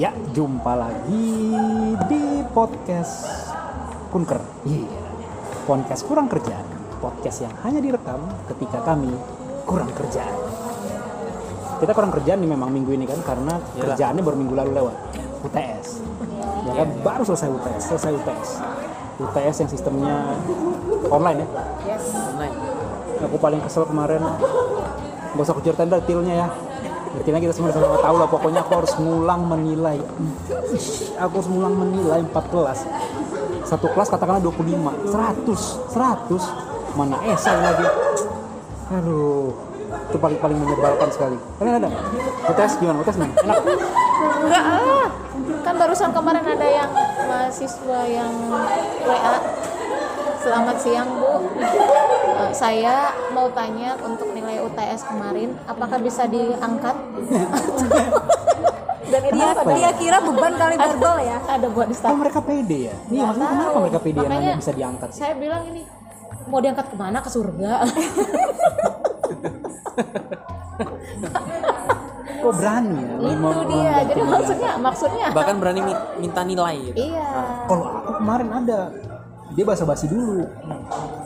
Ya, jumpa lagi di podcast Kunker. Iya. Podcast kurang kerjaan. Podcast yang hanya direkam ketika kami kurang kerjaan. Kita kurang kerjaan nih memang minggu ini kan karena kerjaannya baru minggu lalu lewat. UTS. Ya kan baru selesai UTS, selesai UTS. UTS yang sistemnya online ya. Yes. online Aku paling kesel kemarin. Gak usah kuceritain detailnya ya. Detailnya kita semua sama tahu lah. Pokoknya aku harus ngulang menilai. Aku harus ngulang menilai 4 kelas. Satu kelas katakanlah 25. 100. 100. Mana esai lagi. Aduh. Itu paling-paling menyebalkan sekali. Kalian ada? UTS gimana? UTS nih? Enak? Enggak ah. Kan barusan kemarin ada yang mahasiswa yang WA. Selamat siang Bu. Eh, saya mau tanya untuk UTS kemarin, apakah bisa diangkat? Dan ada, ya? Dia kira beban kali barbel ya. ada buat di staff. mereka pede ya? Iya, maksudnya tahu. kenapa mereka pede yang Makanya nanya bisa diangkat? sih? Saya bilang ini mau diangkat ke mana ke surga? Kok berani ya? itu Mau- dia. mau Jadi maksudnya maksudnya bahkan berani mi- minta nilai gitu iya. Kalau aku kemarin ada, dia basa-basi dulu.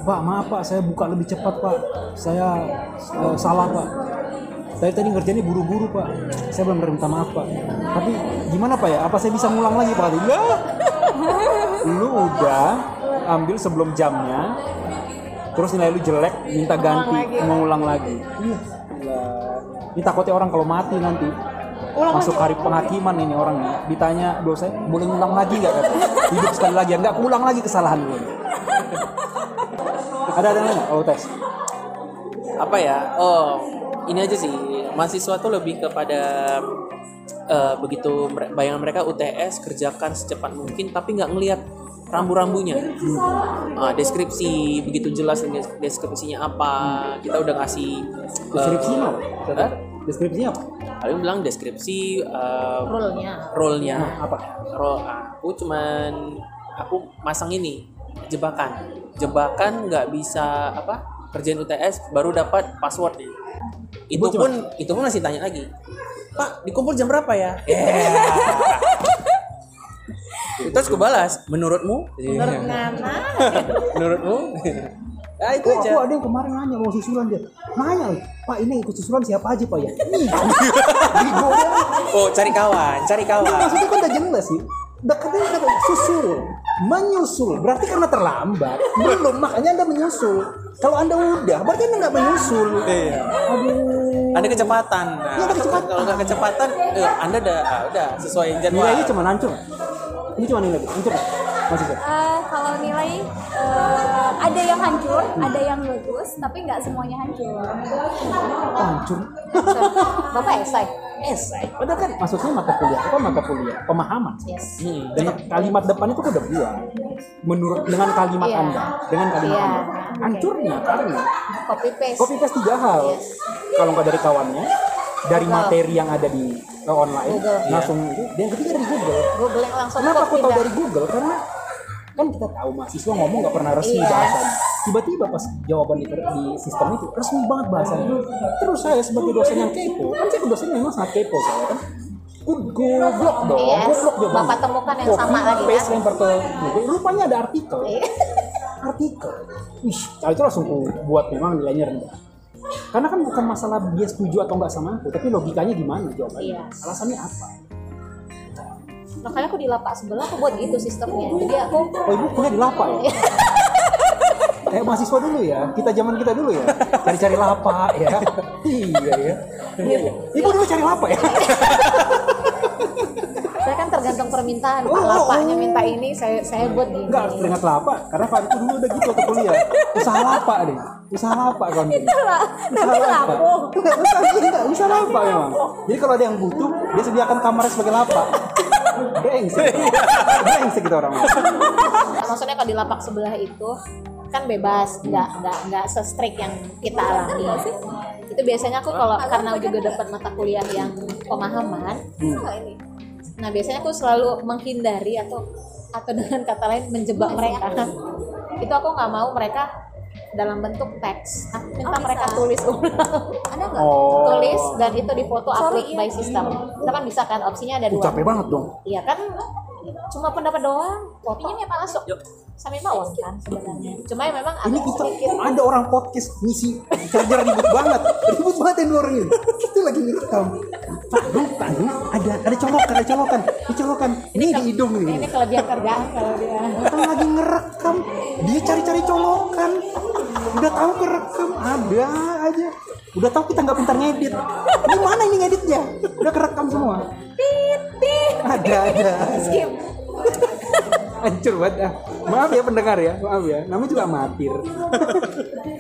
Pak, maaf Pak, saya buka lebih cepat Pak. Saya eh, salah Pak. Saya tadi ngerjainnya buru-buru Pak. Saya belum minta maaf Pak. Tapi gimana Pak ya? Apa saya bisa ngulang lagi Pak? Enggak. Lu udah ambil sebelum jamnya, terus nilai lu jelek, minta ganti, mengulang lagi. Iya. Ini takutnya orang kalau mati nanti Ulang masuk hari penghakiman ini orang nih ditanya dosen boleh ngulang lagi nggak hidup sekali lagi nggak ulang lagi kesalahan gue ada ada nggak oh tes. Apa ya? Oh ini aja sih. Mahasiswa tuh lebih kepada eh, begitu bayangan mereka UTS kerjakan secepat mungkin tapi nggak ngelihat rambu-rambunya. Ah, deskripsi begitu jelas des- deskripsinya apa kita udah ngasih deskripsinya apa? Hah? deskripsinya apa? Kalian bilang deskripsi eh, rule-nya. role-nya. Nah, apa? Role aku cuman aku masang ini jebakan. Jebakan nggak bisa apa kerjain UTS baru dapat passwordnya itu Gua cuma- pun itu pun masih tanya lagi. Pak dikumpul jam berapa ya? Yeah. terus aku balas menurutmu? Menurut Nana, menurutmu? Ya itu Oh, aja. aku ada yang kemarin nanya mau susulan dia. Nanya pak ini ikut susulan siapa aja pak ya? Ih, bego ya. oh cari kawan cari kawan. Maksudnya kan udah jelas sih udah katanya kata susul menyusul. Berarti karena terlambat belum makanya anda menyusul. Kalau anda udah berarti anda nggak menyusul. Iya. aduh. Ada kecepatan. Nah, Iya, ada kecepatan. kalau nggak kecepatan. eh, anda udah ah, udah sesuai jadwal. nilainya cuma hancur. Ini cuma nilai hancur. Eh, kalau nilai eh, ada yang hancur, ada yang bagus, tapi nggak semuanya hancur. oh, hancur. Bapak esai. Esai padahal kan maksudnya mata kuliah apa mata kuliah pemahaman Yes. Hmm, dan kalimat depan itu udah buat menurut dengan kalimat Iya. anda dengan kalimat Iya. anda hancurnya karena Copy paste. copy paste tiga hal Yes. kalau nggak dari kawannya dari Google. materi yang ada di eh, online Google. langsung itu dan ketiga dari Google Google yang langsung kenapa aku tahu dari Google karena kan kita tahu mahasiswa ngomong nggak pernah resmi Iya. bahasanya tiba-tiba pas jawaban di, di sistem itu resmi banget bahasanya terus saya sebagai dosen yang kepo kan saya dosen memang sangat kepo saya kan goblok dong Yes. goblok jawabannya. Bapak temukan yang Copy, sama lagi, kan? lempar ke Google rupanya ada artikel Iya. artikel Wih, kali itu langsung ku buat memang nilainya rendah karena kan bukan masalah dia setuju atau nggak sama aku tapi logikanya gimana jawabannya Iya. alasannya apa Makanya aku di lapak sebelah aku buat gitu sistemnya. Jadi aku Oh ibu kuliah di Lapa ya? Kayak mahasiswa dulu ya, kita zaman kita dulu ya, cari-cari lapa ya. iya ya. Iya, iya. Ibu dulu cari lapa ya? saya kan tergantung permintaan. Oh, Pak oh, lapaknya oh. minta ini, saya saya buat gini. Enggak harus teringat lapa, karena Pak itu dulu udah gitu waktu kuliah. Usaha lapa deh, usaha lapa kan. Usaha lapa. Enggak, usaha enggak, usaha lapa memang. Jadi kalau ada yang butuh, dia sediakan kamarnya sebagai lapa. Brengsek. Brengsek kita orang. Maksudnya kalau di lapak sebelah itu kan bebas, nggak nggak nggak se-strict yang kita alami. Itu biasanya aku kalau karena juga dapat mata kuliah yang pemahaman, nah biasanya aku selalu menghindari atau atau dengan kata lain menjebak mereka. Itu aku nggak mau mereka dalam bentuk teks Nah, minta Oh, bisa. mereka tulis ulang Ada nggak? Oh. tulis dan itu difoto upload iya. by system kita kan bisa kan opsinya ada Uh, dua capek banget dong. iya kan cuma pendapat doang fotonya apa masuk Yuk. sampai bawah kan sebenarnya cuma ya memang Ini agak kita sedikit ada orang podcast ngisi charger ribut banget, ribut banget yang dua orang ini. Kita lagi ngerekam. Tadu, tadu, ada ada colokan, ada colokan, ini colokan. Ini di hidung ini nih. kelebihan kerjaan kalau dia Kita lagi ngerekam, dia cari-cari colokan. Udah tahu kerekam, ada aja. Udah tahu kita nggak pintar ngedit. Ini mana ini ngeditnya? Udah kerekam semua. Ada, ada. skip Hancur banget ah. Maaf ya pendengar ya, maaf ya. Namanya juga amatir.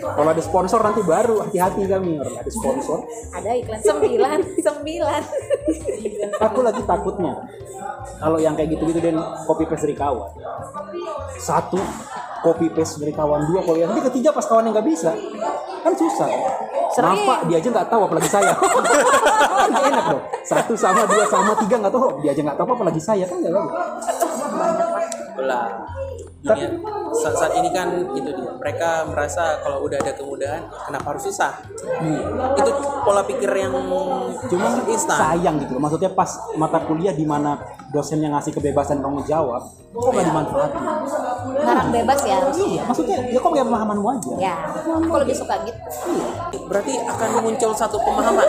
Kalau ada sponsor nanti baru hati-hati kami orang ada sponsor. ada iklan sembilan sembilan Aku lagi takutnya kalau yang kayak gitu-gitu dan copy paste dari kawan. Satu copy paste dari kawan dua kalau yang nanti ketiga pas kawan yang nggak bisa kan susah. Sering. Maaf pak, dia aja nggak tahu apalagi saya. kan enak dong. Satu sama dua sama tiga nggak tahu, dia aja nggak tahu apalagi saya kan nggak bagus. Belah. Dunia saat, saat ini kan itu dia. Mereka merasa kalau udah ada kemudahan, kenapa harus susah? Itu pola pikir yang Cuma instan. sayang gitu loh. Maksudnya pas mata kuliah di mana dosen yang ngasih kebebasan kamu jawab, kok nggak dimanfaatin? ngarang bebas ya Iya, maksudnya ya kok nggak pemahamanmu aja? ya aku lebih suka gitu Berarti akan muncul satu pemahaman.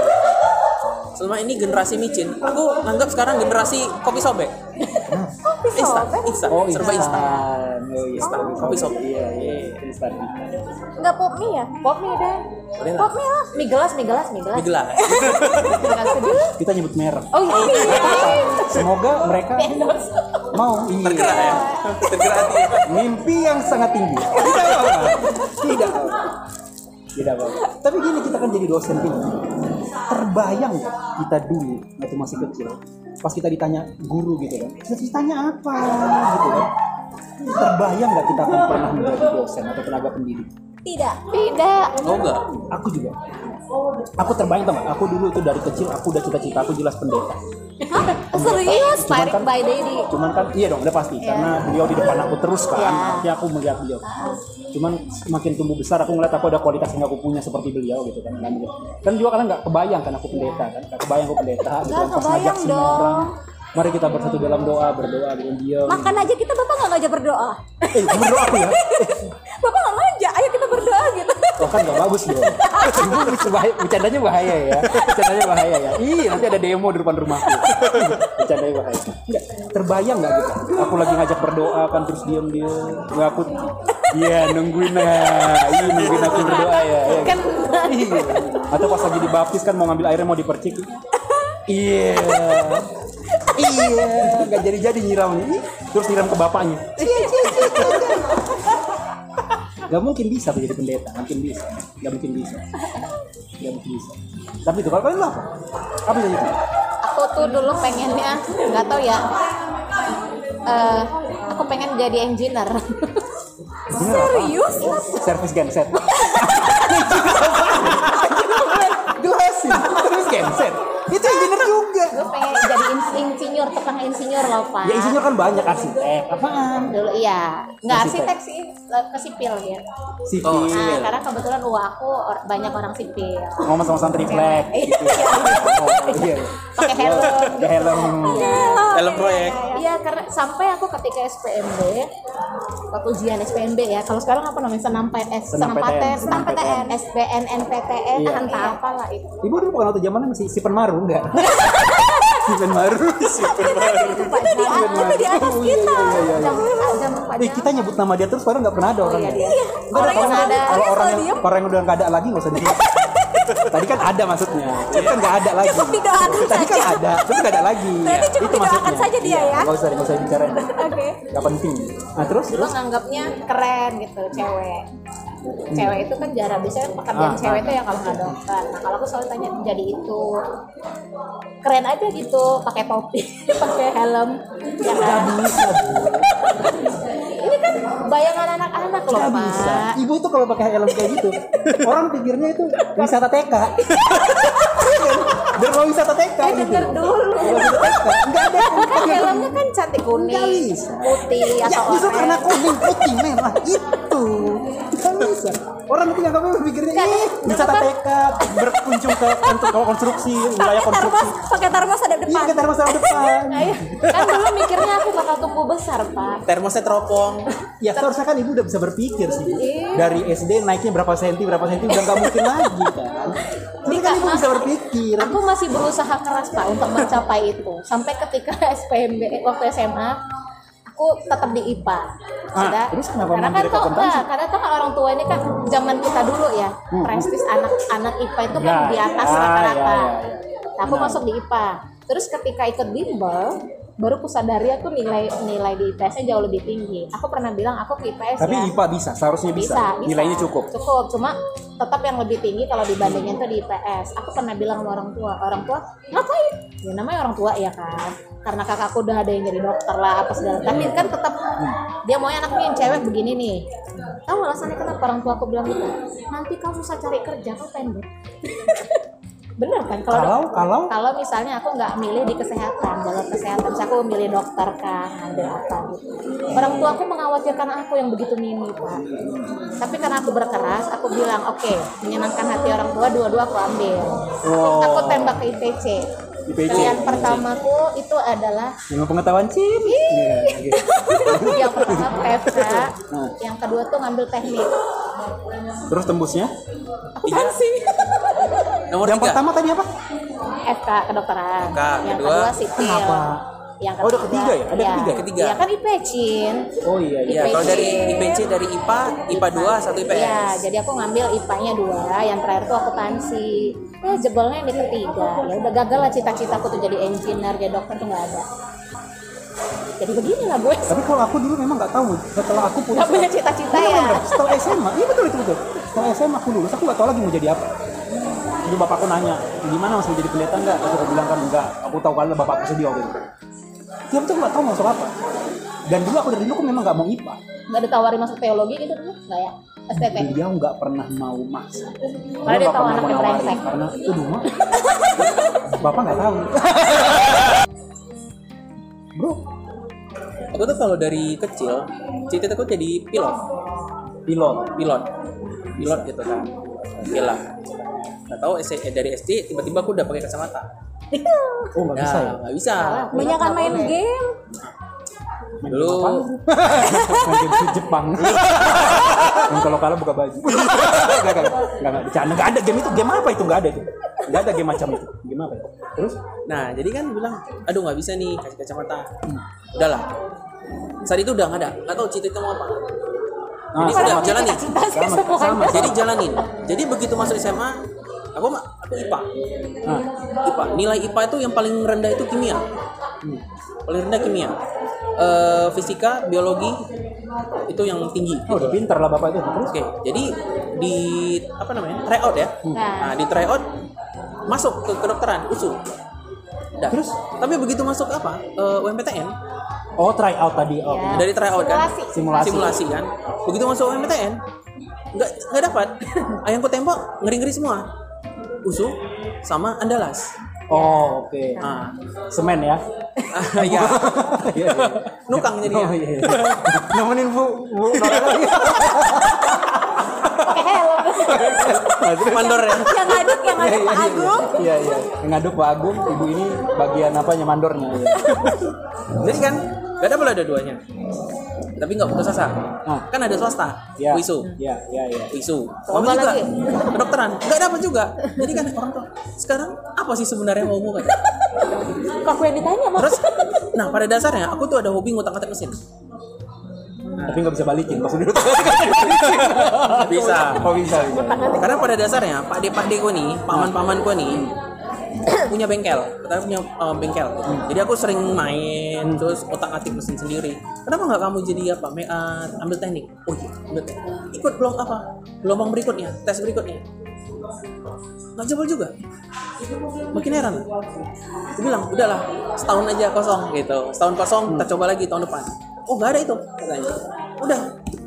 Selama ini generasi micin, aku nganggap sekarang generasi kopi sobek. Instan, instan, Oh, serba instan. Oh, iya. Instan, kopi sobek. Iya, iya, instan. Nggak pop mie ya? pop mie deh Boleh pop mie lah mie gelas mie gelas mie gelas Di gelas. Kita nyebut merek. oh iya Semoga mereka mau iya. Tergerak ya. Tergerak hati. Mimpi yang sangat tinggi. Tidak apa-apa. Tidak apa-apa. Tapi gini kita kan jadi dosen gini. Terbayang kita dulu waktu masih kecil, pas kita ditanya guru gitu kan, kita ditanya apa gitu kan. Terbayang nggak kita akan pernah menjadi dosen atau tenaga pendidik? Tidak. tidak Oh enggak. Aku juga. Aku terbayang tau nggak? Aku dulu tuh dari kecil aku udah cita-cita aku jelas pendeta. Serius? Cuman kan- by Daddy cuman kan iya dong udah pasti. Karena beliau di depan aku terus kan artinya aku melihat beliau. Cuman semakin tumbuh besar aku ngeliat aku ada kualitas yang aku punya seperti beliau gitu kan Dan, dan juga kalian nggak kebayang kan aku pendeta kan nggak kebayang aku pendeta gitu kan pas kebayang ngajak semua dong. orang. Mari kita bersatu dalam doa berdoa dengan dia. Makan aja kita bapak nggak ngajak berdoa. eh berdoa aku ya gitu. Oh kan gak bagus dong. Ibu bahaya, bercandanya bahaya ya. Bercandanya bahaya ya. Ih nanti ada demo di depan rumahku. Bercandanya bahaya. Enggak, terbayang nggak gitu? Aku lagi ngajak berdoa kan terus diam dia. Nggak aku. Iya nungguin nah. Iya nungguin aku berdoa ya. ya. Kan Iya. Atau pas lagi dibaptis kan mau ngambil airnya mau dipercik. Iya. Iya, nggak jadi-jadi nyiramnya. Terus nyiram ke bapaknya. Gak mungkin bisa tuh jadi pendeta, mungkin bisa. Gak mungkin bisa. Gak mungkin bisa. Tapi itu kalau kalian apa? Apa jadi itu? aku tuh dulu pengennya nggak tahu ya eh aku pengen jadi engineer Serius? Service genset. Jelasin. Service genset. Itu engineer juga. gue pengen jadi ins- insinyur tukang insinyur loh pak Ya insinyur kan banyak arsitek. Apaan? dulu iya nggak Arsitek. arsitek sih ke sipil ya Sipil. Oh, nah karena kebetulan uang aku or- banyak orang sipil Ngomong sama santri flag. Iya. Gitu. Oh, iya. pakai helm Pakai helm. Dalam proyek. Iya karena sampai aku ketika SPMB waktu ujian SPMB ya kalau sekarang apa namanya senam PTN Senam senam PTN, PTN senam senam PTN SBN NPTN Iya. entah apalah itu Ibu dulu bukan waktu zamannya masih Sipen Maru enggak? Sipen Maru. Sipen Maru. Itu di atas Oh, iya, kita. iya, iya, iya. Eh, kita nyebut nama dia terus padahal nggak pernah ada orangnya. iya, dia. Nggak ada kalau- nggak ada. Kalau orang yang orang yang udah nggak ada lagi nggak usah disebut. Tadi kan ada maksudnya. Tadi kan nggak ada lagi. Cukup didoakan Tadi kan saja. ada, tapi nggak ada lagi. Berarti cukup Itu didoakan maksudnya. saja dia Iya, ya? Nggak usah, nggak usah bicarain. Oke. Nggak penting. Nah terus terus nganggapnya keren gitu cewek cewek itu kan jarang biasanya pekerjaan Ah, cewek ah. itu yang kalau nggak dokter nah kalau aku selalu tanya jadi itu keren aja gitu pakai topi pakai helm ya kan bisa. ini kan bayangan anak-anak loh Nggak bisa. pak Ibu tuh kalau pakai helm kayak gitu, orang pikirnya itu wisata TK. Iya kan? Berwisata TK Eh, gitu. denger dulu Berwisata TK. Enggak ada. kan helmnya kan cantik kuning bisa. putih Ya atau justru karena oranye kuning putih merah itu. Nggak bisa. Orang itu yang kami berpikirnya ih bisa tekad berkunjung ke untuk kalau konstruksi wilayah pakai termos konstruksi. pakai termos ada Iya depan kita masa depan. kan dulu mikirnya aku bakal tumbuh besar pak termosnya teropong Ya seharusnya kan ibu udah bisa berpikir sih. Iya. Dari SD naiknya berapa senti berapa senti udah nggak mungkin lagi kan. Ini kan ibu bisa berpikir. aku masih berusaha keras pak untuk mencapai itu sampai ketika SPMB waktu SMA aku tetap di IPA Ah, sudah terus kenapa karena kan akuntansi? enggak karena tau kan orang tua ini kan zaman kita dulu ya prestis anak anak IPA itu kan Ya, di atas ya, rata-rata. ya, ya, ya. Nah, aku masuk di IPA terus ketika ikut bimbel baru aku sadari aku nilai nilai di IPS-nya jauh lebih tinggi aku pernah bilang aku ke IPS Tapi ya IPA bisa, seharusnya bisa. bisa, bisa. Nilainya cukup. Cukup, cuma tetap yang lebih tinggi kalau dibandingin tuh di IPS. Aku pernah bilang sama orang tua, orang tua ngapain? Ya namanya orang tua ya kan. Karena kakakku udah ada yang jadi dokter lah apa segala. Tapi kan tetap dia maunya anaknya yang cewek begini nih. Tahu alasannya kenapa orang tua aku bilang gitu? Nanti kau susah cari kerja, kau pendek. Bener kan? Kalau Kalau kalau kalau misalnya aku nggak milih di kesehatan jalur kesehatan misalnya aku milih dokter kan ambil apa gitu orang tua aku mengkhawatirkan aku yang begitu mini pak tapi karena aku berkeras aku bilang oke menyenangkan hati orang tua dua-dua aku ambil Oh. aku tembak ke IPC IPC. pilihan pertamaku itu adalah ilmu pengetahuan cip. Iya, gitu. yang pertama PFK yang kedua tuh ngambil teknik Terus tembusnya? akuntansi nomor Yang tiga pertama tadi apa? FK kedokteran FK, yang kedua, kedua sipil kenapa? yang Oh, ada ketiga ya? Ada Iya. ketiga ya? Ketiga. ya kan IPCin Oh iya iya. ya kalau dari IPC dari IPA IPA 2 satu IPS Iya, jadi aku ngambil IPA-nya dua, yang terakhir tuh akuntansi. Ya jebolnya yang di ketiga. Ya udah gagal lah cita-citaku tuh jadi engineer, jadi dokter tuh nggak ada. Jadi begini lah gue. Tapi kalau aku dulu memang nggak tahu. Setelah aku punya Gak punya cita-cita ya. bener. Setelah SMA, iya betul itu betul. Setelah SMA aku lulus, aku nggak tahu lagi mau jadi apa. Jadi bapakku nanya, gimana mas mau jadi pendeta nggak? Terus aku bilang kan enggak. Aku tahu kalau bapakku sedih waktu itu. Dia betul nggak tahu mau masuk apa. Dan dulu aku dari dulu aku memang nggak mau IPA. Nggak ditawarin masuk teologi gitu dulu, nggak ya? STT. Beliau nggak pernah mau masuk. Karena dia tahu pernah anaknya brengsek. Karena itu rumah. Bapak nggak tahu. Bro, aku tuh kalau dari kecil cita-citaku jadi pilot pilot. pilot pilot gitu kan lah nggak tahu eh, dari SD tiba-tiba aku udah pakai kacamata Oh nggak bisa ya? nggak bisa banyak kan main game dulu Main game di Jepang. Dan kalau kalah buka baju. Enggak, enggak, bercanda. Enggak ada game itu. Game apa itu? Enggak ada itu. Enggak ada game macam itu. Game apa itu? Terus? nah jadi kan bilang aduh nggak bisa nih kasih kacamata udahlah saat itu udah nggak ada nggak tahu cita-cita mau apa Nah, Jadi udah sama, jalani. sama, sama, jadi jalanin jadi begitu masuk SMA aku mah aku IPA Nah, IPA nilai IPA itu yang paling rendah itu kimia paling rendah kimia Eh, fisika biologi itu yang tinggi oh, udah pintar lah bapak itu. Terus? Oke, jadi di apa namanya tryout ya? Nah. Nah, di tryout masuk ke kedokteran usul. Dah. Terus? Tapi begitu masuk apa? Eh, UMPTN Oh, try out tadi. Oh. Ya. dari tryout kan? Simulasi. Simulasi. kan? Begitu masuk UMPTN nggak nggak dapat. Ayangku tembok ngeri-ngeri semua. USU sama Andalas. Oh, oke. Ah, Semen ya. iya. Iya, iya. Nukang jadinya. Oh, iya. iya. Nemenin Bu Bu. Mandor ya. yang ngaduk yang ngaduk Pak Agung Iya, iya. Yang ngaduk Pak Agung, ibu ini bagian apanya mandornya. Iya. Jadi kan nggak ada ada duanya. Tapi nggak putus asa. Ah. Kan ada swasta. Iya. UISU. Iya, iya, iya. isu Coba Mami juga lagi. kedokteran nggak dapat juga jadi kan orang tua sekarang apa sih sebenarnya mau kan Kok aku yang ditanya mas? terus nah pada dasarnya aku tuh ada hobi ngutak-ngatik mesin Tapi nggak bisa balikin pas udah bisa Oh, bisa, bisa. karena pada dasarnya pak de pak gue nih paman paman gue nih punya bengkel kita punya uh, bengkel. Jadi aku sering main terus otak atik mesin sendiri. Kenapa nggak kamu jadi apa Me- uh, ambil teknik. Oh iya ambil teknik. Ikut blok apa? Gelombang berikutnya tes berikutnya. Nggak jebol juga? Makin heran. Aku bilang udahlah setahun aja kosong gitu. Setahun kosong kita coba lagi tahun depan. Oh nggak ada itu katanya. Udah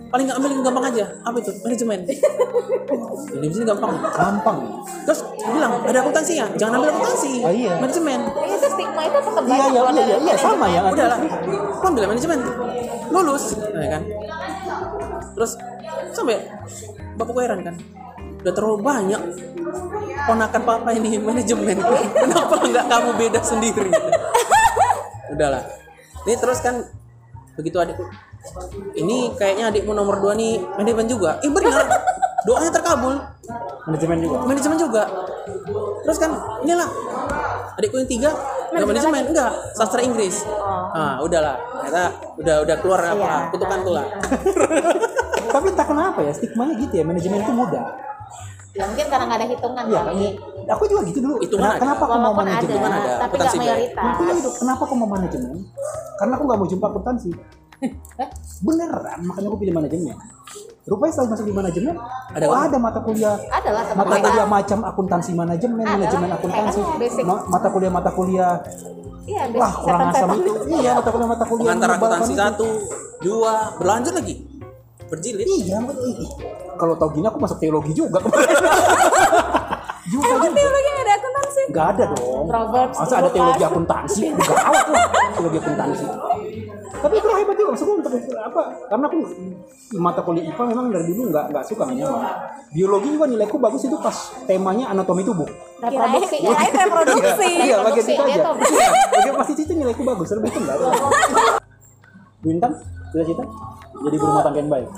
paling nggak ambil yang gampang aja. Apa itu? Manajemen. Ini sini gampang. Gampang. terus bilang ada akuntansinya. Jangan ambil akuntansi. Oh, iya. manajemen. Itu stigma itu tetap Iya, banyak iya, iya, iya, iya, sama ya. udahlah. Aku ambil manajemen. Lulus. Ya kan? Terus sampai bapakku heran kan? Udah terlalu banyak ponakan papa ini manajemen. Kenapa nggak kamu beda sendiri? Udahlah. Ini terus kan begitu adikku ini kayaknya adikmu nomor dua nih manajemen juga. Eh benar. Doanya terkabul. Manajemen juga. Manajemen juga. Terus kan inilah adikku yang tiga nggak manajemen enggak sastra Inggris. Ah udahlah. Ternyata udah udah keluar apa kutukan tuh lah. Tapi entah kenapa ya stigmanya gitu ya manajemen itu mudah. Ya mungkin karena nggak ada hitungan iya kan kali aku juga gitu dulu. Hitungan Kenapa- kenapa aku mau ada, manajemen? Hitungan ada, tapi nggak mayoritas. Juga gitu, kenapa aku mau manajemen? Karena aku nggak mau jumpa akuntansi. Beneran, makanya aku pilih manajemen. Rupanya setelah masuk di manajemen, Ada oh, ada mata kuliah adalah mata kuliah macam akuntansi manajemen, manajemen akuntansi, ma- mata kuliah mata kuliah. iya Wah, kurang asam itu. Iya, mata kuliah mata kuliah. menyebalkan akuntansi satu dua berlanjut lagi berjilid Iya, kalau tau gini aku masuk teologi juga. juga Emang teologi nggak ada akuntansi? Gak ada dong. Proverbs Masa ada teologi akuntansi? Gawat lah teologi akuntansi. Tapi itu hebat juga maksudku untuk apa? Karena aku mata kuliah IPA memang dari dulu nggak nggak suka nggak nyaman. Biologi juga nilaiku bagus itu pas temanya anatomi tubuh. reproduksi ya Kirain reproduksi. Iya, bagian Reproduksi, itu aja. Iya, bagian pasti itu nilaiku bagus, lebih itu enggak. Bintang, cita-cita jadi berumah tangga yang baik.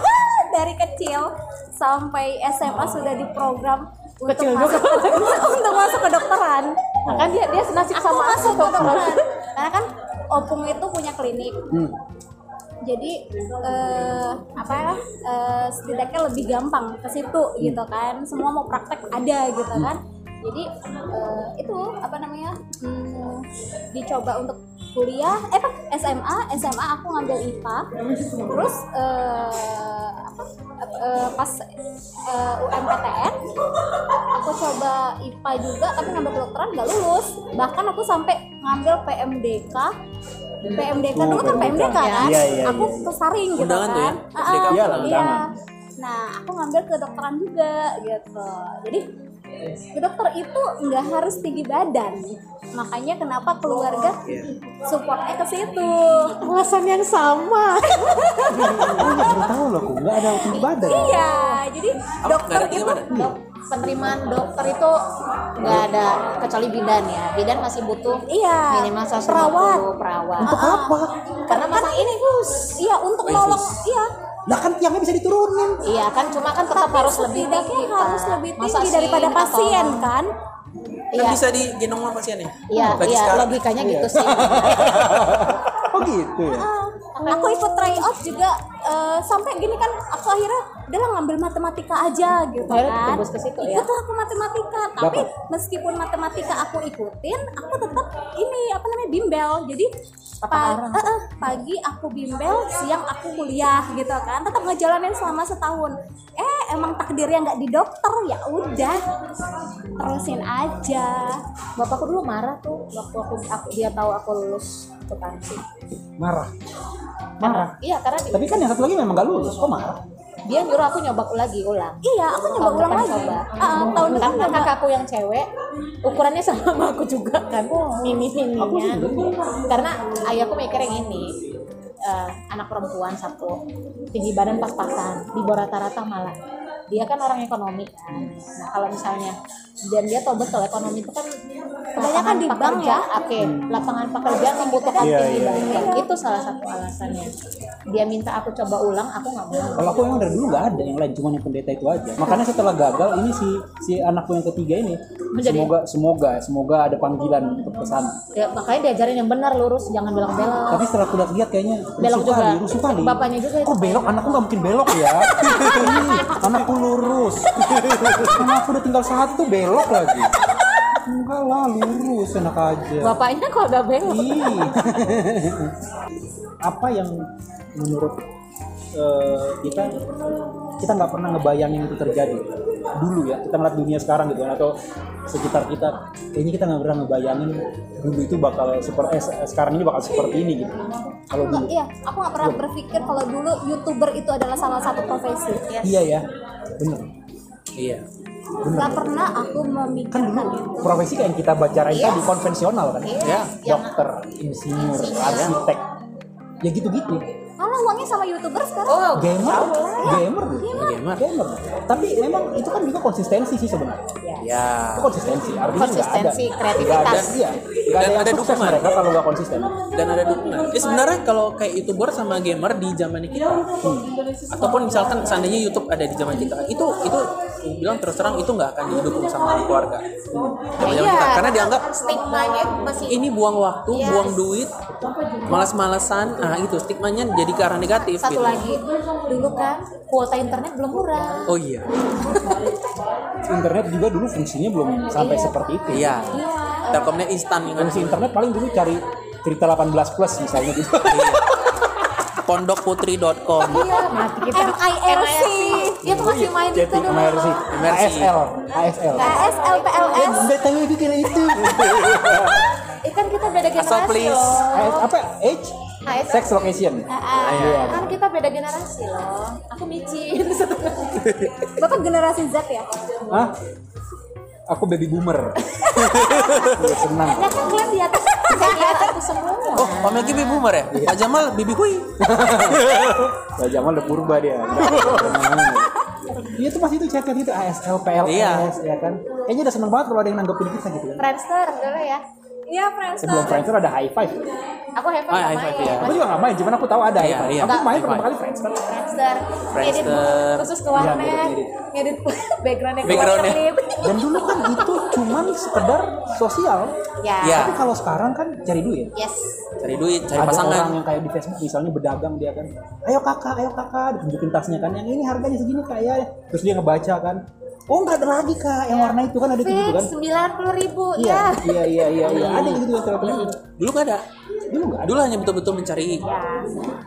Dari kecil sampai SMA sudah diprogram untuk Kecil masuk untuk masuk kedokteran. Nah, kan dia dia senasib Aku sama masuk aku kedokteran. Karena kan opung itu punya klinik. Hmm. jadi eh, apa ya eh, setidaknya lebih gampang ke situ gitu kan semua mau praktek ada gitu kan jadi eh, itu apa namanya hmm, dicoba untuk kuliah eh apa SMA SMA aku ngambil IPA terus eh, apa eh, pas eh, UMPTN aku coba IPA juga tapi ngambil kedokteran nggak lulus. Bahkan aku sampai ngambil PMDK PMDK dulu kan PMDK kan? Iya, iya, aku iya. kesaring gitu Undangan tuh ya? kan? Ah, PMDK ah, Iya, iya undangan. nah aku ngambil kedokteran juga gitu. Jadi kedokter itu nggak harus tinggi badan makanya kenapa keluarga supportnya ke situ alasan yang sama Oh, iya, baru tahu loh aku nggak ada tinggi badan. iya jadi Apa? dokter itu? Dok, penerimaan dokter itu nggak ada kecuali bidan ya bidan masih butuh iya minimal 150 perawat perawat Untuk apa? karena masang ini Gus iya untuk Oh, nolong Yesus. iya Lah kan tiangnya bisa diturunin. iya kan cuma kan tetap tapi harus lebih tinggi harus lebih Masa tinggi sih daripada pasien tolong? kan kan iya bisa digendong sama pasiennya iya Lagi iya sekarang. logikanya gitu sih Oh gitu ya. Aku ikut tryout juga eh, sampai gini kan aku akhirnya udah lah ngambil matematika aja gitu Akhirnya kan. ke situ ya? ikutlah aku matematika. Tapi Dapat? meskipun matematika aku ikutin aku tetap ini apa namanya bimbel. Jadi pa- eh, eh, pagi aku bimbel siang aku kuliah gitu kan. Tetap ngejalanin selama setahun. Eh emang takdirnya nggak di dokter? Ya udah terusin aja. Bapakku dulu marah tuh waktu aku, aku dia tahu aku lulus akuntansi Marah. Marah. Iya karena Tapi kan yang satu lagi memang nggak lulus, kok marah? dia nyuruh aku nyoba lagi ulang. Iya aku nyoba ulang lagi. coba. Ah, tahun depan karena nyoba kakakku yang cewek ukurannya sama sama aku juga kan. Mini mininya karena ayahku mikirnya gini eh, anak perempuan satu tinggi badan pas-pasan di bawah rata-rata malah dia kan orang ekonomi kan nah kalau misalnya dan dia tahu betul ekonomi itu kan Kebanyakan di bank ya. oke lapangan pekerjaan membutuhkan Iya, tinggi iya, badan itu salah satu alasannya dia minta aku coba ulang aku nggak mau Kalau aku emang dari dulu nggak ada yang lain, cuma yang pendeta itu aja. Makanya setelah gagal, ini si si anakku yang ketiga ini, Menjadi- semoga semoga semoga ada panggilan untuk ke sana. ya, makanya diajarin yang benar lurus jangan belok-belok Tapi setelah aku lihat kayaknya Belok juga. kali, rusuh kali. Bapaknya juga itu. Kok belok? Anakku nggak mungkin belok ya. Anakku lurus. Anakku udah tinggal satu belok lagi. Enggak lah, lurus enak aja. bapaknya kok agak belok Ih. apa yang menurut eh, kita kita nggak pernah ngebayangin itu terjadi dulu ya kita ngeliat dunia sekarang gitu kan atau sekitar kita kayaknya kita nggak pernah ngebayangin dulu itu bakal seperti eh, se- sekarang ini bakal seperti ini gitu. Kalau dulu. iya aku nggak pernah berpikir kalau dulu youtuber itu adalah salah satu profesi. Iya ya bener. Iya nggak pernah aku kan memikirkan dulu itu profesi kayak yang kita bacarain Iya. tadi konvensional kan. Iya, ya yang- dokter insinyur Insinyur. arsitek. Ya gitu-gitu kalah uangnya sama youtuber sekarang. Oh, gamer? gamer? Gamer. gamer. Tapi memang itu kan juga konsistensi sih sebenarnya. Ya. itu konsistensi. Artinya Konsistensi, ada. Kreativitas. ada. iya ada Dan ada sukses dukungan. mereka kalau nggak konsisten dan ada dukungan. Ya sebenarnya kalau kayak youtuber sama gamer di zaman kita, ataupun misalkan seandainya YouTube ada di zaman kita, itu itu bilang terus terang itu nggak akan didukung sama keluarga. Zaman Iya. kita karena dianggap stigmanya masih ini buang waktu, Yes. buang duit, malas-malesan. Nah itu stigmanya jadi ke arah negatif. satu gitu. lagi dulu kan kuota internet belum murah Oh iya, internet juga dulu fungsinya belum sampai seperti itu iya. Telkomnya instan kan. fungsi internet paling dulu cari cerita 18 plus misalnya gitu Iya. Pondokputri.com. iya. Mati kita. MIRC dia tuh masih main itu Chatting dulu MRC. ASL ASL ASL PLS Nggak tahu itu kira itu. Eh, kan kita beda generasi Asal please. apa? Age sex location. Iya. kan kita beda generasi loh. Aku micin. Bapak generasi Z ya? Hah? Aku baby boomer. Iya, senang. ya kan kalian di atas saya di atas itu semua Oh, Pak Meki bibi boomer ya? Pak Jamal bibi hui. Pak Jamal udah purba dia. Iya tuh masih itu chat itu ASL, PLS, Iya. ya kan. Kayaknya udah seneng banget kalau ada yang nanggepin kita gitu kan. Friendster dulu ya iya Friendster Sebelum Friendster ada High Five. aku heaven Ah, nggak high five, ya. Aku juga gak main, cuman aku tahu ada Iya, High Five. iya. Aku main High pertama five. kali Friendster. Friendster edit Friendster. khusus ke Iya, warnet ngedit, ngedit backgroundnya Backgroundnya. Dan dulu kan itu cuman sekedar sosial. ya Ya. Tapi kalau sekarang kan cari duit. yes Cari duit, cari ada pasangan. orang yang kayak di Facebook misalnya berdagang dia kan ayo kakak ayo kakak ditunjukin tasnya kan yang ini harganya segini kak ya terus dia ngebaca kan oh nggak ada lagi kak. Yang warna itu kan ada gitu kan? fix sembilan puluh ribu iya ya. iya iya iya iya. Ada yang gitu kan teleponnya Dulu nggak ada. dulu nggak ada. Dulu hanya betul-betul mencari ya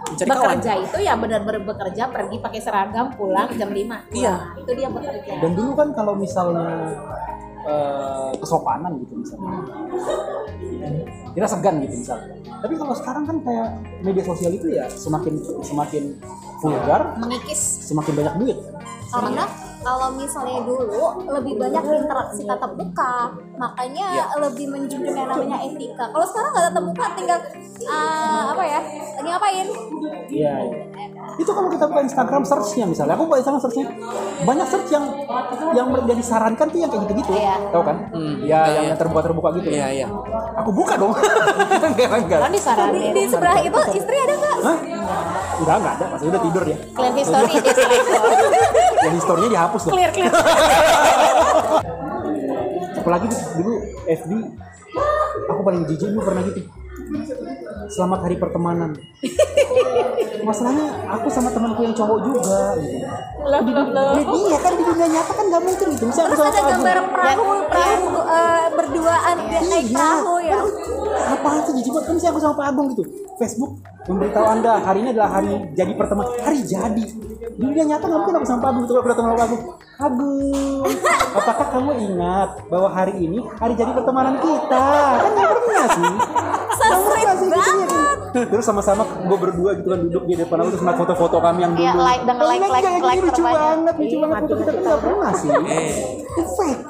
mencari kawan. bekerja itu ya benar-benar bekerja pergi pakai seragam pulang jam 5 Iya. itu dia bekerja. Dan dulu kan kalau misalnya eh, kesopanan gitu misalnya. Kita segan gitu misalnya. Tapi kalau sekarang kan kayak media sosial itu ya semakin semakin vulgar mengikis. semakin banyak duit. Karena kalau misalnya dulu lebih banyak interaksi tatap muka makanya Iya. lebih menjunjung yang namanya etika kalau sekarang nggak tatap muka tinggal ah, apa ya lagi ngapain Iya. iya. Itu kalau kita buka Instagram searchnya misalnya, aku buka Instagram searchnya banyak search yang yang menjadi sarankan tuh yang kayak gitu-gitu, Iya. tahu kan? Hmm, ya, iya, yang iya. terbuka terbuka gitu. Iya, iya. Aku buka dong. enggak enggak. kan di, disaranin di sebelah itu istri ada nggak Hah? Enggak enggak ada, pasti udah tidur dia. clean history Yang historinya dihapus dong. clear clear Apalagi dulu FB aku paling jijik dulu pernah gitu. Selamat hari pertemanan. Masalahnya aku sama temanku yang cowok juga gitu. Iya kan di dunia nyata kan nggak mungkin gitu. Misalnya aku terus ada gambar perahu perahu eh, berduaan dia naik Iya. perahu ya Apaan sih banget kan misalnya aku sama Pak Agung gitu. Facebook memberitahu Anda hari ini adalah hari jadi pertemuan. Hari jadi. Di dunia nyata nggak mungkin aku sama Pak Agung itu aku datang sama Pak Agung. Agung, apakah kamu ingat bahwa hari ini hari jadi pertemanan kita? Kan nggak pernah sih. Nggak pernah sih gitu ya. Terus sama-sama gue berdua gitu kan duduk di depan aku terus ngeliat foto-foto kami yang dulu. Iya, like dengan like- like- kayak like gini lucu terbanyak. banget, lucu Iya, banget foto kita nggak pernah sih. Fake.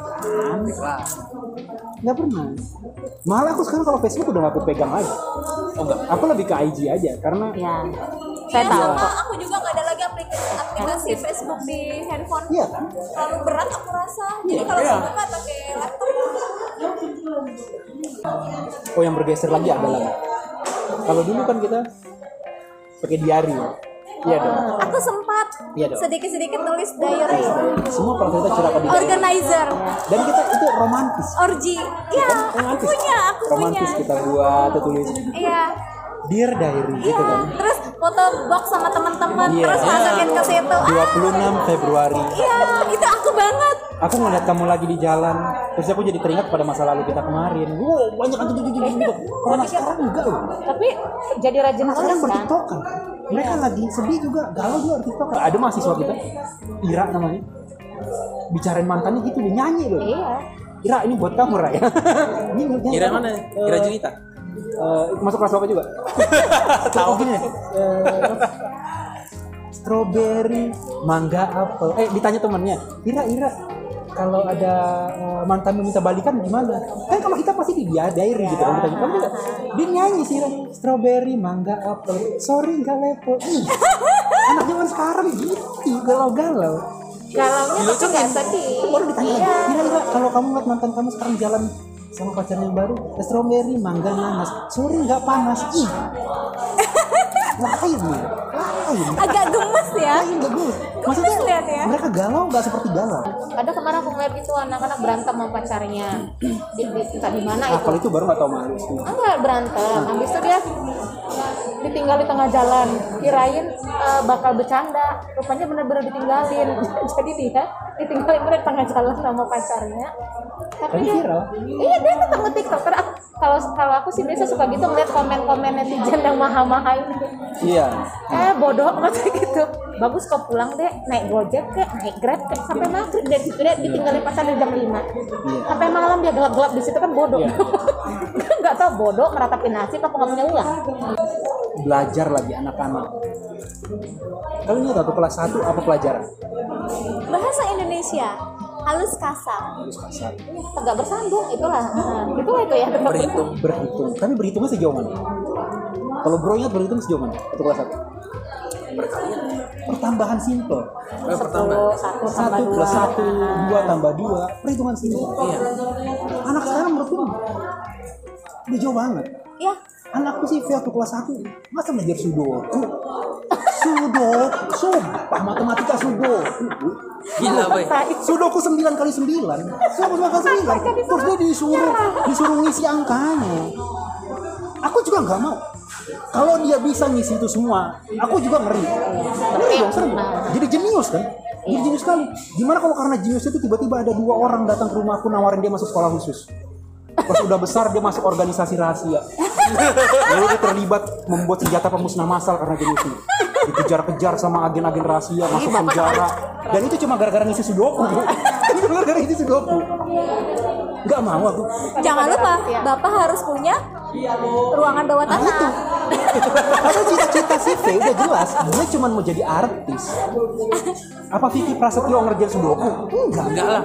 Nggak pernah. Malah aku sekarang kalau Facebook udah gak aku pegang lagi. Oh enggak. Aku lebih ke IG aja karena ya saya Iya, tahu sama. kok aku juga nggak ada lagi aplikasi, aplikasi Facebook di handphone iya kan. terlalu berat aku rasa jadi kalau Iya. buka pakai laptop Oh yang bergeser lagi ada lagi. Kalau dulu kan kita pakai diary. ya. Iya dong. aku sempat Iya dong. sedikit-sedikit nulis diary Semua kalau kita cerita ke diary. organizer Dan kita itu romantis. orgi iya Kan aku romantis. punya aku romantis punya kita buat kita tulis iya Dear Diary iya gitu kan. terus foto box sama teman-teman Iya. terus masukin ke situ ah 26 Februari. iya itu aku banget Aku ngeliat kamu lagi di jalan, terus aku jadi teringat pada masa lalu kita kemarin. Wow, banyak gitu gitu gitu. Kalau anak sekarang enggak loh. tapi jadi rajin Anak sekarang nulis kan. Mereka lagi sedih juga, galau juga bertiktokan. Ada mahasiswa kita, Ira namanya. Bicarain mantannya gitu, dia nyanyi loh. iya Ira ini buat kamu, Ra ya. ini kira mana? Kira Eh, Eh, masuk kelas apa juga? Tahu. gini nih. eh, strawberry, mangga, apel. Eh ditanya temennya, Ira, Ira, kalau ada eh, mantanmu minta balikan gimana kan kalau kita pasti di dia diary gitu kan kita gitu Kan dia- dia nyanyi sih strawberry mangga apel sorry nggak level Ih, anak zaman sekarang gitu galau-galau galaunya tapi nggak sedih baru ditanya iya kira-kira kalau kamu ngeliat mantan kamu sekarang jalan sama pacarnya yang baru strawberry mangga nanas. Sorry nggak panas ih lain nih lain. Agak gemes ya. Lain bagus maksudnya Gemes lihat ya. mereka galau nggak seperti galau. Ada kemarin aku ngeliat itu anak-anak berantem sama pacarnya. Di, di, entah di mana ah, itu. kalau itu baru nggak tahu malu sih. Enggak berantem. Habis itu dia ditinggal di tengah jalan. Kirain eh, bakal bercanda. Rupanya benar-benar ditinggalin. Jadi dia ditinggalin bener di tengah jalan sama pacarnya. Tapi dia viral. Iya dia tetap nge tiktok Karena aku- kalau kalau aku sih biasa suka gitu ngeliat komen-komen netizen yang maha-maha ini iya. Eh bodoh amat gitu. Bagus kok pulang deh naik gojek ke naik grab ke sampai maghrib dia, dia ditinggalin pacar di jam 5 sampai malam dia gelap-gelap di situ kan bodoh. Iya. nggak tahu bodoh meratapi nasib apa nggak punya uang. Belajar lagi anak-anak. Kalian ingat waktu kelas 1 apa pelajaran? Bahasa Indonesia. Halus kasar. Harus kasar. Tegak bersambung itulah. Itulah itu ya. Berhitung berhitung. Tapi berhitungnya sejauh mana kalau bro ingat berhitung sejauh mana? Waktu kelas 1 pertambahan simple. Eh, pertama. bersambung satu tambah satu dua. plus satu dua tambah dua. Perhitungan simple. Iya. Anak sekarang menurutku udah jauh banget. Ya anakku sih waktu kelas 1 masa belajar sudoku? Sudoku sumpah matematika sudoku. Gila boy. Sudoku 9 kali 9 sudoku 9 kali 9 terus dia disuruh disuruh ngisi angkanya. Aku juga nggak mau kalau dia bisa ngisi itu semua aku juga ngeri. Ngeri dong serem. Jadi jenius kan? Jadi jenius sekali. Gimana kalau karena jenius itu tiba-tiba ada dua orang datang ke rumahku nawarin dia masuk sekolah khusus? Pas udah besar dia masuk organisasi rahasia. Lalu dia terlibat membuat senjata pemusnah massal karena jenius ini. Dikejar-kejar sama agen-agen rahasia masuk penjara. dan itu cuma gara-gara ngisi sudoku itu gara-gara ngisi sudoku nggak mau aku. Jangan lupa bapak harus punya ruangan bawah Nah, itu. Karena cita-cita si V udah jelas, dia cuma mau jadi artis. Apa Vicky Prasetyo ngerjain sudoku? Enggak. enggak lah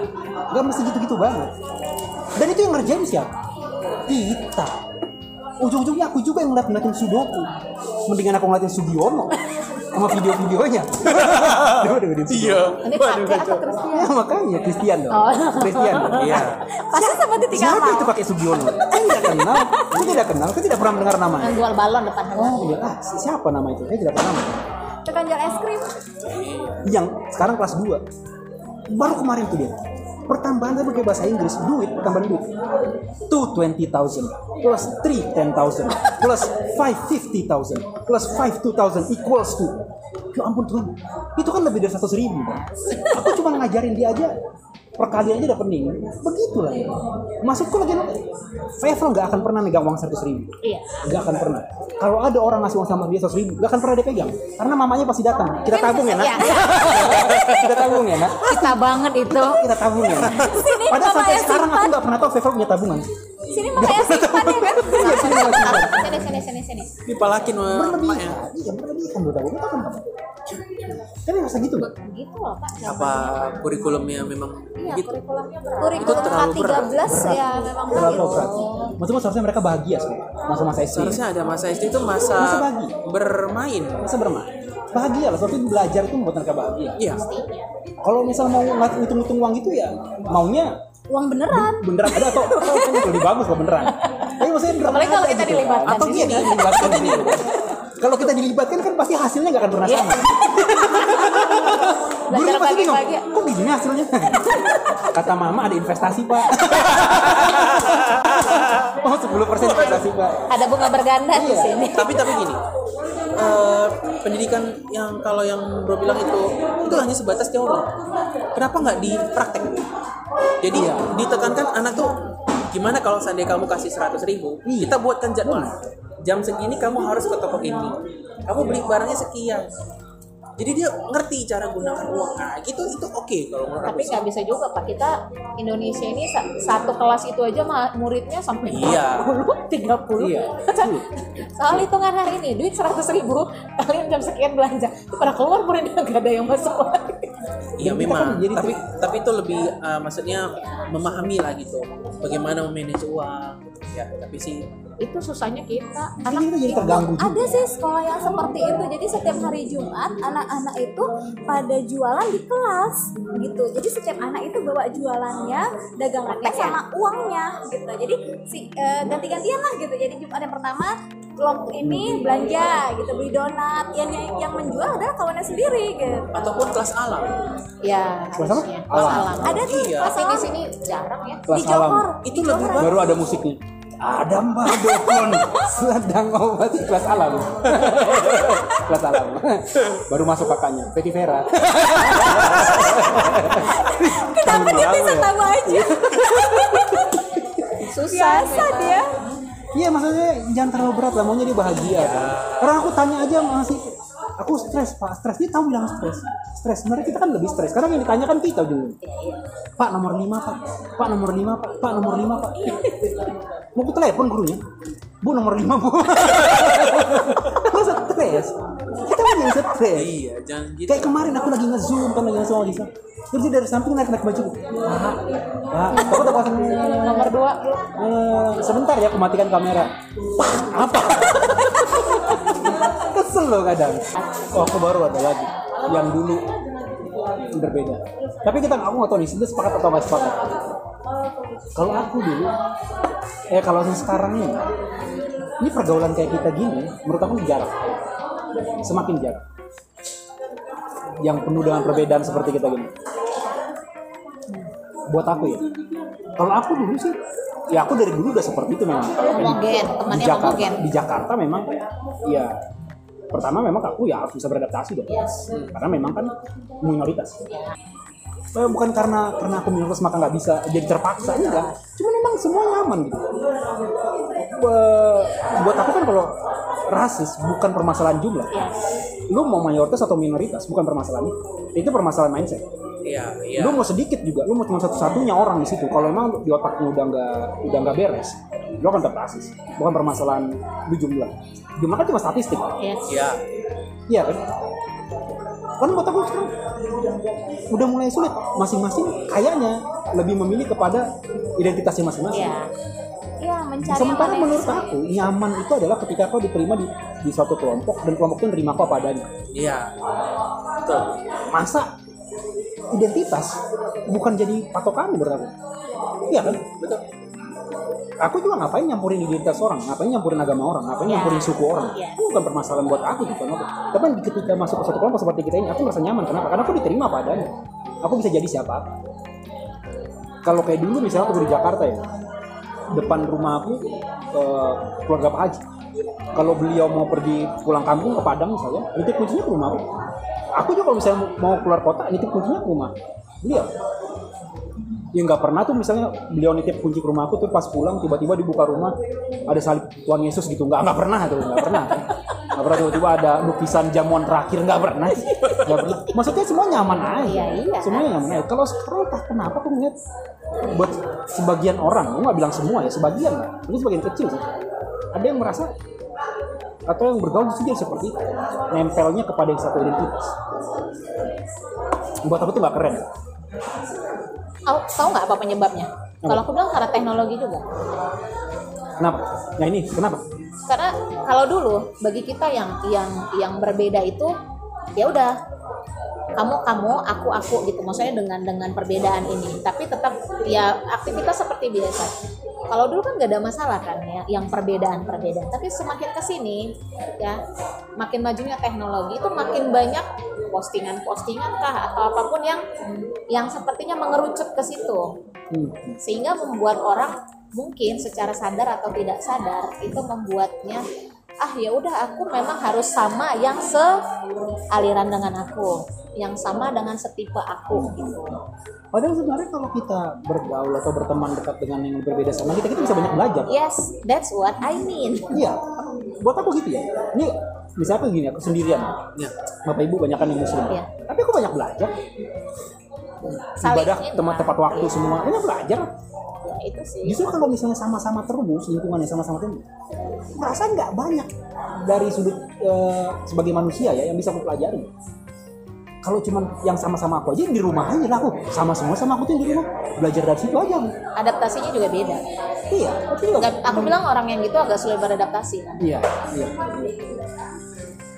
Enggak mesti gitu-gitu banget. Dan itu yang ngerjain siapa? Kita. Ujung-ujungnya aku juga yang ngeliat ngeliatin sudoku. Mendingan aku ngeliatin Sugiono sama video-videonya. Iya ini pakai apa terus Ya makanya Christian dong. Christian. iya pasti sama titik Siapa itu pakai Sugiono? Saya tidak kenal. Saya tidak kenal. Saya tidak pernah mendengar namanya. yang jual balon depan Oh iya, ah, si- siapa nama itu? Saya tidak pernah. tukang jual es krim Yang sekarang kelas 2. Baru kemarin tuh dia. Pertambahan saya pakai bahasa Inggris, duit, tambahan duit. Two twenty thousand plus three ten thousand plus five fifty thousand plus five two thousand equals to. Ya ampun Tuhan, itu kan lebih dari seratus ribu kan? Aku cuma ngajarin dia aja perkalian aja udah pening. Begitulah. Maksudku lagi Faithful nggak akan pernah megang uang seratus ribu. iya Gak akan pernah. Kalau ada orang ngasih uang sama dia seratus ribu, gak akan pernah dia pegang. Karena mamanya pasti datang. Kita tabung ya, nak. Iya. kita tabung ya, nak. kita banget itu Kita tabung ya. Nak. Padahal sampai sekarang aku simpan. gak pernah tahu Faithful punya tabungan. sini makanya simpan ya Iya, sini sini sini sini sini dipalakin sama emaknya Berlebihan. Iya, berlebihan buat tabungan. Itu kan. Tapi masa gitu gitu loh pak apa kurikulumnya memang iya gitu kurikulumnya berat kurikulum terlalu berat. K13 ya memang begitu berat. Maksudnya seharusnya mereka bahagia sih. Masa-masa SD. seharusnya ada masa SD itu masa, Masa bagi. bermain Masa bermain. Bahagia lah, soalnya belajar itu membuat mereka bahagia. iya Kalau misal mau ngitung-ngitung uang itu ya maunya uang beneran beneran ada atau atau lebih bagus kalau beneran. Tapi maksudnya beneran Apalagi kalau kita gitu. dilibatkan Atau gini, dilibatkan. Kalau kita dilibatkan kan pasti hasilnya nggak akan pernah Iya. sama. Gurunya Belajar pasti bingung, kok begini hasilnya? Kata mama ada investasi pak. oh 10% investasi pak. ada bunga berganda di Iya. sini tapi tapi gini eh, pendidikan yang kalau yang bro bilang itu itu hanya sebatas teori kenapa nggak dipraktek jadi Iya. ditekankan anak tuh gimana kalau seandainya kamu kasih 100 ribu Iya. kita buatkan jadwal jam segini kamu harus ke toko ini. Kamu beli barangnya sekian. Jadi dia ngerti cara gunakan uang. Nah gitu itu oke kalau menurut tapi nggak bisa juga pak. Kita Indonesia ini sa- satu kelas itu aja muridnya sampai Iya. 20 30 Iya. soal hitungan hari ini duit 100 ribu kalian jam sekian belanja. Itu pada keluar muridnya nggak ada yang masuk. lagi Iya memang, kan jadi tapi tapi itu lebih uh, maksudnya memahami lah gitu, bagaimana memanage uang. Ya, tapi sih. Itu susahnya kita. Anak kita jadi terganggu juga. ada sih sekolah yang seperti itu. Jadi setiap hari Jumat anak-anak itu pada jualan di kelas gitu. Jadi setiap anak itu bawa jualannya dagangannya sama uangnya gitu. Jadi si eh, ganti-gantian lah gitu. Jadi Jumat yang pertama kelompok ini belanja gitu beli donat. Yang yang menjual adalah kawannya sendiri gitu. Ataupun kelas alam. ya Kelas apa? Alam. Kelas alam. Ada tuh Iya. kelas tapi di alam. sini jarang ya. Kelas di Johor. alam. Itu Di lebih Johor. baru ada musiknya. Ada mbak Dokon sedang obat kelas alam. Kelas alam. Baru masuk kakaknya. Betty Vera. Kenapa dia bisa tahu aja? Susah. Biasa dia Iya maksudnya jangan terlalu berat lah maunya dia bahagia kan. Karena aku tanya aja masih aku stres pak. Stres dia tahu bilang stres. Stres sebenarnya kita kan lebih stres. Karena yang ditanya kan kita dulu. Pak nomor lima pak. Pak nomor lima pak. Pak nomor lima pak. Mau aku telepon gurunya? Bu nomor lima bu. Masa stres yang stres Iya, jangan gitu. kayak kemarin aku lagi nge-zoom kan lagi nge-zoom lagi terus dia dari samping naik naik baju. Pak pak aku udah pasang nomor dua. Eh, sebentar ya aku matikan kamera. Pak, apa? Kesel loh kadang. Oh aku baru ada lagi yang dulu berbeda. Tapi kita aku nggak tahu nih kita sepakat atau nggak sepakat? Kalau aku dulu eh kalau sekarang ini ini pergaulan kayak kita gini menurut aku jarak semakin jarak yang penuh dengan perbedaan seperti kita gini. Buat aku ya. Kalau aku dulu sih ya aku dari dulu udah seperti itu memang. Homogen di temannya Jakarta homogen di Jakarta memang ya pertama memang aku ya harus bisa beradaptasi dong. Karena memang kan minoritas Eh, bukan karena karena aku minoritas maka nggak bisa jadi terpaksa enggak. Cuma memang semua nyaman gitu. Eh, buat aku kan kalau rasis bukan permasalahan jumlah. Lu mau mayoritas atau minoritas bukan permasalahan itu. Itu permasalahan mindset. Iya, iya. lu mau sedikit juga lu mau cuma satu-satunya orang di situ. Kalau emang di otaknya udah nggak udah nggak beres lu akan tetap rasis bukan permasalahan lu jumlah. Jumlah kan cuma statistik. Yes. Iya. iya kan? Kan buat aku sekarang udah mulai sulit. Masing-masing kayaknya lebih memilih kepada identitasnya masing-masing. Ya Iya, mencari sementara menurut sesuai. aku nyaman itu adalah ketika kau diterima di, di suatu kelompok dan kelompok itu menerima kau apa adanya Iya. Betul. masa identitas bukan jadi patokan menurut aku? Iya kan? Betul aku juga ngapain nyampurin identitas orang? Ngapain nyampurin agama orang? Ngapain Iya. nyampurin suku orang? Iya. itu bukan permasalahan buat aku gitu kenapa? Tapi ketika masuk ke suatu kelompok seperti kita ini aku merasa nyaman. Kenapa? Karena aku diterima apa adanya. Aku bisa jadi siapa? Kalau kayak dulu misalnya aku di Jakarta ya depan rumah aku eh, keluarga Pak Haji. Kalau beliau mau pergi pulang kampung ke Padang misalnya nitip kuncinya ke rumah aku. Aku juga kalau misalnya mau keluar kota nitip kuncinya ke rumah beliau ya nggak pernah tuh misalnya beliau nitip kunci ke rumah aku tuh pas pulang tiba-tiba dibuka rumah ada salib Tuhan Yesus gitu. Nggak nggak pernah tuh nggak pernah. Nggak pernah tiba-tiba ada lukisan jamuan terakhir nggak pernah. Nggak pernah. Maksudnya semua nyaman aja. Iya, iya. semuanya nyaman aja. Kalau sekarang entah kenapa aku ngeliat buat sebagian orang aku nggak bilang semua ya sebagian lah. Ini sebagian kecil sih. Ada yang merasa atau yang bergaul di sini seperti itu nempelnya kepada yang satu identitas. Buat aku tuh nggak keren tahu tahu nggak apa penyebabnya? Kalau aku bilang karena teknologi juga. Kenapa? Nah ini kenapa? Karena kalau dulu bagi kita yang yang yang berbeda itu ya udah kamu kamu aku aku gitu. Maksudnya dengan dengan perbedaan ini. Tapi tetap ya aktivitas seperti biasa. Kalau dulu kan gak ada masalah kan ya yang perbedaan perbedaan. Tapi semakin ke sini ya makin majunya teknologi itu makin banyak postingan postingan kah atau apa pun yang yang sepertinya mengerucut ke situ. Hmm. sehingga membuat orang mungkin secara sadar atau tidak sadar itu membuatnya ah ya udah aku memang harus sama yang sealiran dengan aku yang sama dengan setipe aku gitu Padahal sebenarnya kalau kita bergaul atau berteman dekat dengan yang berbeda sama kita, kita bisa banyak belajar. yes that's what I mean Iya, buat aku gitu ya. Ini misalnya gini, aku sendirian. Ya. Bapak ibu banyak yang muslim. Iya. Tapi aku banyak belajar. Saling Ibadah ini, teman tepat waktu iya. semua, banyak belajar. Itu sih Justru kalau misalnya sama-sama terus, lingkungannya sama-sama terus, merasa nggak banyak dari sudut eh, sebagai manusia ya yang bisa aku pelajari. kalau cuman yang sama-sama aku aja di rumah aja lah aku. Sama semua sama aku tuh di rumah. Belajar dari situ aja aku. adaptasinya juga beda. Iya tapi juga. Aku bilang orang yang gitu agak sulit beradaptasi kan. Iya iya.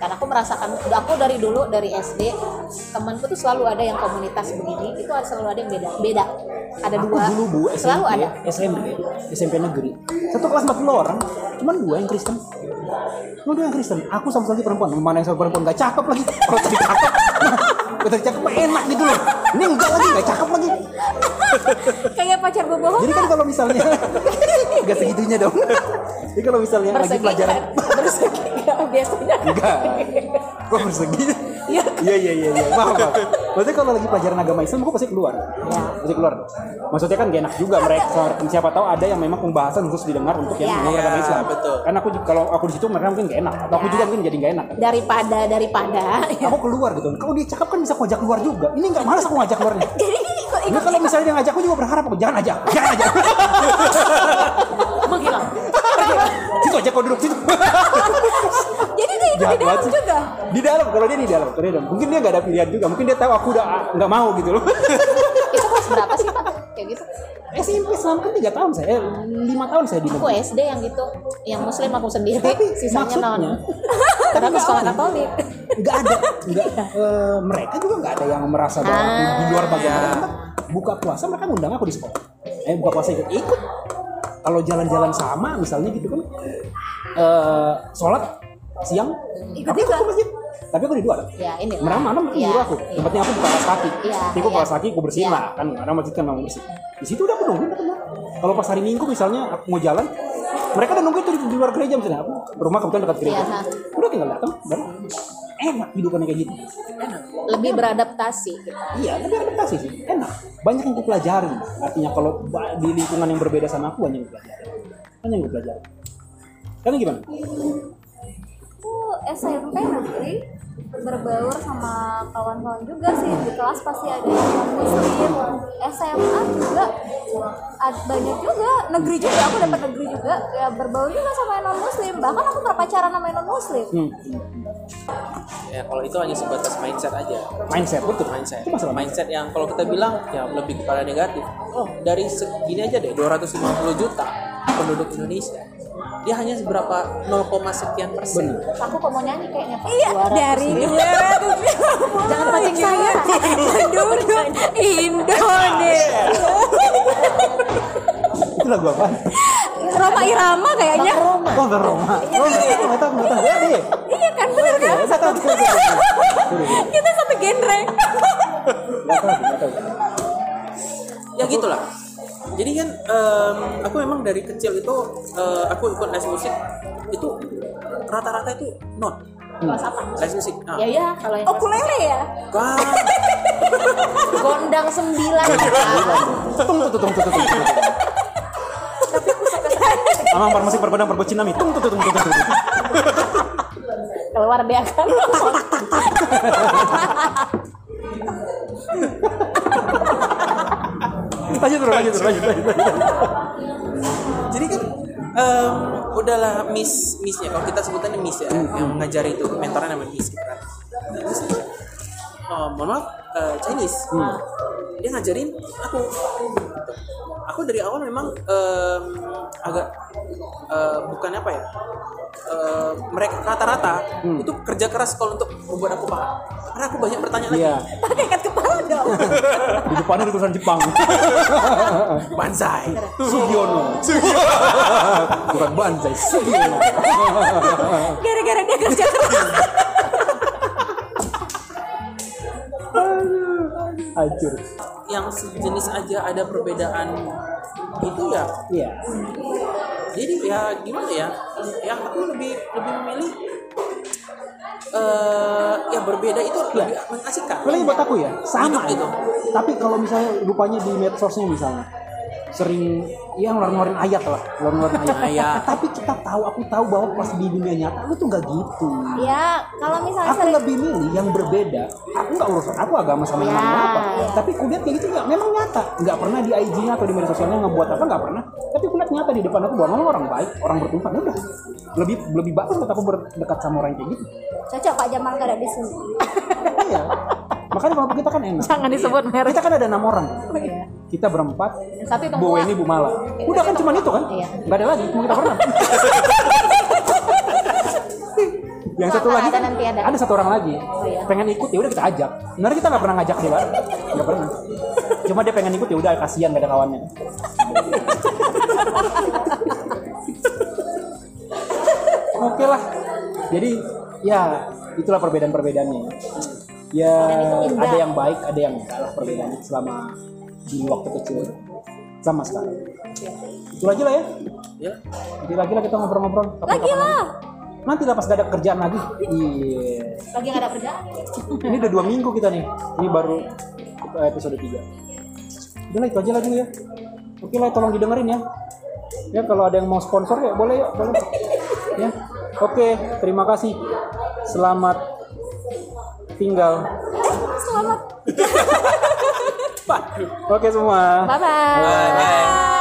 Karena aku merasakan aku dari dulu dari SD temanku tuh selalu ada yang komunitas begini itu selalu ada yang beda beda ada aku dua dulu bu selalu SMP ada SMP SMP negeri. Satu kelas 40 orang cuman dua yang Kristen. Cuma dua yang Kristen. Aku sama sekali perempuan. Mana yang sama perempuan? Gak cakep lagi. Kalau tadi cakep. Kalau tadi cakep enak gitu loh. Ini enggak lagi gak cakep lagi. Kayak pacar boboho jadi kan kalau misalnya gak segitunya dong. Jadi kalau misalnya lagi bersegi pelajaran kan? bersegi biasanya. Enggak kok persegi iya. Iya iya iya iya. Maaf maaf maksudnya kalau lagi pelajaran agama Islam aku pasti keluar. Ya. pasti keluar. Maksudnya kan gak enak juga mereka siapa tahu ada yang memang pembahasan khusus didengar untuk yang Ya. agama Islam. Betul. karena aku kalau aku di situ mereka mungkin gak enak. Atau aku Ya. juga mungkin jadi gak enak. Daripada daripada. Aku keluar gitu. Kalau dia cakep kan bisa aku ajak keluar juga. Ini nggak malas aku ngajak keluarnya. Jadi ini ikut kalau misalnya dia ngajak aku juga berharap aku jangan ajak jangan ajak aja kau duduk situ. Jadi dia ikut di dalam juga? Di dalam kalau dia di dalam kalau dia dalam. Mungkin dia nggak ada pilihan juga mungkin dia tahu aku udah ah, nggak mau gitu loh. Itu kelas berapa sih pak? Kayak gitu. SMP selama kan tiga tahun saya lima tahun saya di aku SD yang gitu yang muslim aku sendiri. Tapi sisanya non karena aku sekolah katolik. Nggak ada nggak eh, mereka juga nggak ada yang merasa bahwa aku di luar bagaimana. Karena buka puasa mereka ngundang aku di sekolah. Eh buka puasa ikut. Ikut kalau jalan-jalan sama misalnya gitu kan eh sholat siang Ikut tapi aku ke masjid tapi aku di luar ya ini Mereka mana Iya, nyuruh aku. Tempatnya aku buka alas kaki. Iya, Nanti aku alas kaki, aku bersihin Iya. lah kan. Karena masjid kan memang bersih. Di situ udah aku nungguin aku nunggu. Kalau pas hari Minggu misalnya aku mau jalan, mereka udah nungguin tuh di, luar gereja misalnya. Aku rumah kebetulan dekat gereja. Iya, ha. Udah tinggal datang dan enak hidupannya kayak gitu. lebih beradaptasi gitu. Iya, tapi adaptasi sih. Enak. Banyak yang aku pelajari. Artinya kalau di lingkungan yang berbeda sama aku banyak yang aku pelajari. Banyak yang aku pelajari. Kalian gimana? aku SMP negeri berbaur sama kawan-kawan juga sih di kelas pasti ada yang non muslim SMA juga ad- banyak juga negeri juga aku dapat negeri juga ya berbaur juga sama yang non muslim bahkan aku pernah pacaran sama yang non muslim Hmm. Ya kalau itu hanya sebatas mindset aja Mindset betul. mindset Itu masalah mindset yang kalau kita bilang ya lebih kepada negatif oh dari segini aja deh 250 juta penduduk Indonesia dia hanya seberapa 0, sekian persen Bener. aku kok mau nyanyi kayaknya pak iya 200 dari ribu. 200 jangan pancing saya penduduk Indonesia Itu lagu apa? Roma Irama kayaknya. Roma. Oh, Bang Roma. Oh, nggak tahu, nggak tahu, nggak tahu. Ya, dia. iya kan bener kan? kita satu genre. Ya gitulah. Jadi kan em, aku memang dari kecil itu eh, aku ikut les musik itu rata-rata itu not. Kelas apa? Les musik nah, ya ya kalau yang ukulele ya? Kan gondang sembilan. Tung, tung, tuh, tuh, tung. Amang farmasi perbedaan perbocin nami. Tung, tuh, tuh, tung, tuh, tuh, tuh. keluar dia kan Lanjut terus, lanjut terus, lanjut, jadi kan em, udahlah miss missnya kalau kita sebutannya miss ya yang mengajari itu mentornya namanya miss gitu kan oh, mohon maaf eh, Chinese. Dia ngajarin aku. Aku dari awal memang em, agak eh, bukan apa ya eh, mereka rata-rata itu kerja keras kalau untuk membuat aku paham. Karena aku banyak bertanya lagi. Iya, pakai ikat kepala dong. Di depannya ada tulisan Jepang. banzai. Sugiono. Bukan Banzai, Sugiono. gara-gara dia kerja keras Hancur. yang sejenis aja ada perbedaan itu ya Iya. jadi ya gimana ya yang aku lebih lebih memilih eh ya berbeda itu lebih mengasihkan Kalau buat aku ya, sama Hidup itu. Tapi kalau misalnya rupanya di medsosnya misalnya sering ya ngeluarin ayat lah, ngeluarin ayat. Ayat. Tapi kita tahu, aku tahu bahwa pas di dunia nyata lu tuh nggak gitu. ya kalau misalnya Aku sering lebih milih yang berbeda. Aku nggak urusan aku agama sama yang Ya, lain apa. ya. Tapi kulihat kayak gitu ya, memang nyata. Nggak pernah di IG-nya atau di media sosialnya ngebuat apa nggak pernah. Tapi kulihat nyata di depan aku bahwa memang orang baik, orang bertuhan. Udah. Lebih lebih bagus buat aku berdekat sama orang kayak gitu. cocok Pak Jamal gak ada di sini Iya. Makanya kalau kita kan enak. Jangan disebut merek. Kita kan ada enam orang. Iya. Kita berempat. Satu Bu. Weni, Bu Mala. Udah kan cuma itu kan? Iya. Nggak ada lagi, cuma kita pernah. Yang satu lagi kan nanti ada. ada satu orang lagi. iya. Pengen ikut ya udah kita ajak. Sebenarnya kita nggak pernah ngajak dia. Nggak pernah. Cuma dia pengen ikut ya udah kasihan gak ada kawannya. Oke lah. Jadi ya itulah perbedaan-perbedaannya. Ya ada yang baik, ada yang enggak lah perbedaannya selama di waktu kecil sama sekarang. Itu aja lah ya. Ya. Nanti lagi lah kita ngobrol-ngobrol. Lagi lah. Nanti lah pas gak ada kerjaan lagi. Iya. Lagi nggak ada kerjaan. Ini udah dua minggu kita nih. Ini baru episode 3. Udah lah itu aja lagi ya. Oke lah tolong didengerin ya. Ya kalau ada yang mau sponsor ya boleh ya. Boleh. Ya. Oke, terima kasih. Selamat tinggal. Selamat. Oke semua. Bye bye. Bye.